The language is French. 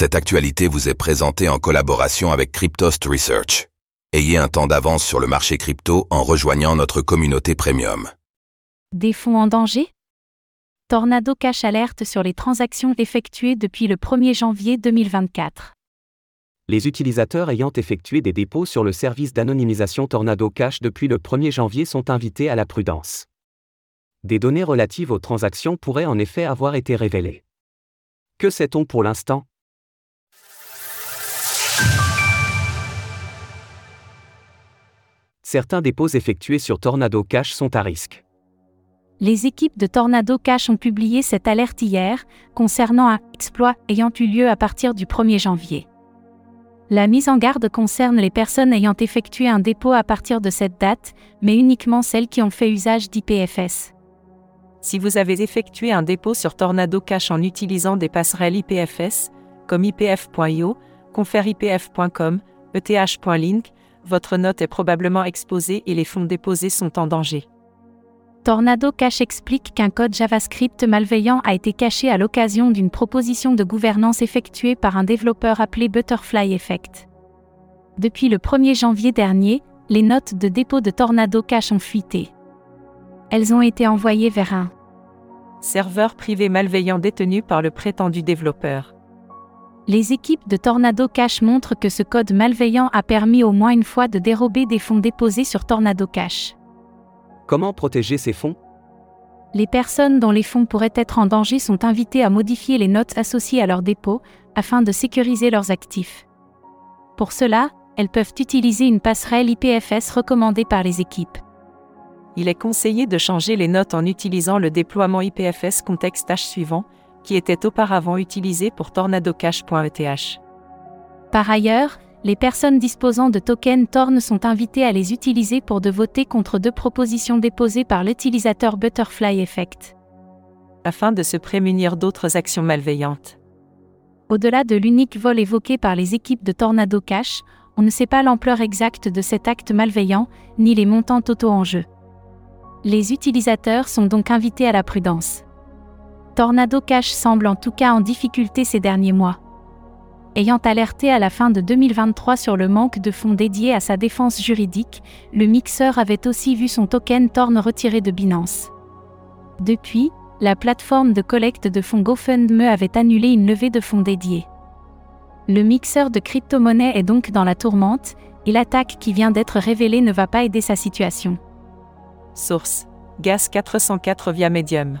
Cette actualité vous est présentée en collaboration avec Cryptost Research. Ayez un temps d'avance sur le marché crypto en rejoignant notre communauté premium. Des fonds en danger? Tornado Cash alerte sur les transactions effectuées depuis le 1er janvier 2024. Les utilisateurs ayant effectué des dépôts sur le service d'anonymisation Tornado Cash depuis le 1er janvier sont invités à la prudence. Des données relatives aux transactions pourraient en effet avoir été révélées. Que sait-on pour l'instant? Certains dépôts effectués sur Tornado Cash sont à risque. Les équipes de Tornado Cash ont publié cette alerte hier, concernant un exploit ayant eu lieu à partir du 1er janvier. La mise en garde concerne les personnes ayant effectué un dépôt à partir de cette date, mais uniquement celles qui ont fait usage d'IPFS. Si vous avez effectué un dépôt sur Tornado Cash en utilisant des passerelles IPFS, comme IPF.io, conferipf.com, ETH.link, votre note est probablement exposée et les fonds déposés sont en danger. Tornado Cash explique qu'un code JavaScript malveillant a été caché à l'occasion d'une proposition de gouvernance effectuée par un développeur appelé Butterfly Effect. Depuis le 1er janvier dernier, les notes de dépôt de Tornado Cash ont fuité. Elles ont été envoyées vers un serveur privé malveillant détenu par le prétendu développeur. Les équipes de Tornado Cash montrent que ce code malveillant a permis au moins une fois de dérober des fonds déposés sur Tornado Cash. Comment protéger ces fonds? Les personnes dont les fonds pourraient être en danger sont invitées à modifier les notes associées à leur dépôt, afin de sécuriser leurs actifs. Pour cela, elles peuvent utiliser une passerelle IPFS recommandée par les équipes. Il est conseillé de changer les notes en utilisant le déploiement IPFS contexte H suivant, qui était auparavant utilisé pour tornadocash.eth. Par ailleurs, les personnes disposant de tokens Torn sont invitées à les utiliser pour de voter contre deux propositions déposées par l'utilisateur Butterfly Effect. Afin de se prémunir d'autres actions malveillantes. Au-delà de l'unique vol évoqué par les équipes de Tornado Cash, on ne sait pas l'ampleur exacte de cet acte malveillant, ni les montants totaux en jeu. Les utilisateurs sont donc invités à la prudence. Tornado Cash semble en tout cas en difficulté ces derniers mois. Ayant alerté à la fin de 2023 sur le manque de fonds dédiés à sa défense juridique, le mixeur avait aussi vu son token Torn retiré de Binance. Depuis, la plateforme de collecte de fonds GoFundMe avait annulé une levée de fonds dédiés. Le mixeur de crypto-monnaie est donc dans la tourmente, et l'attaque qui vient d'être révélée ne va pas aider sa situation. Source Gas 404 via Medium.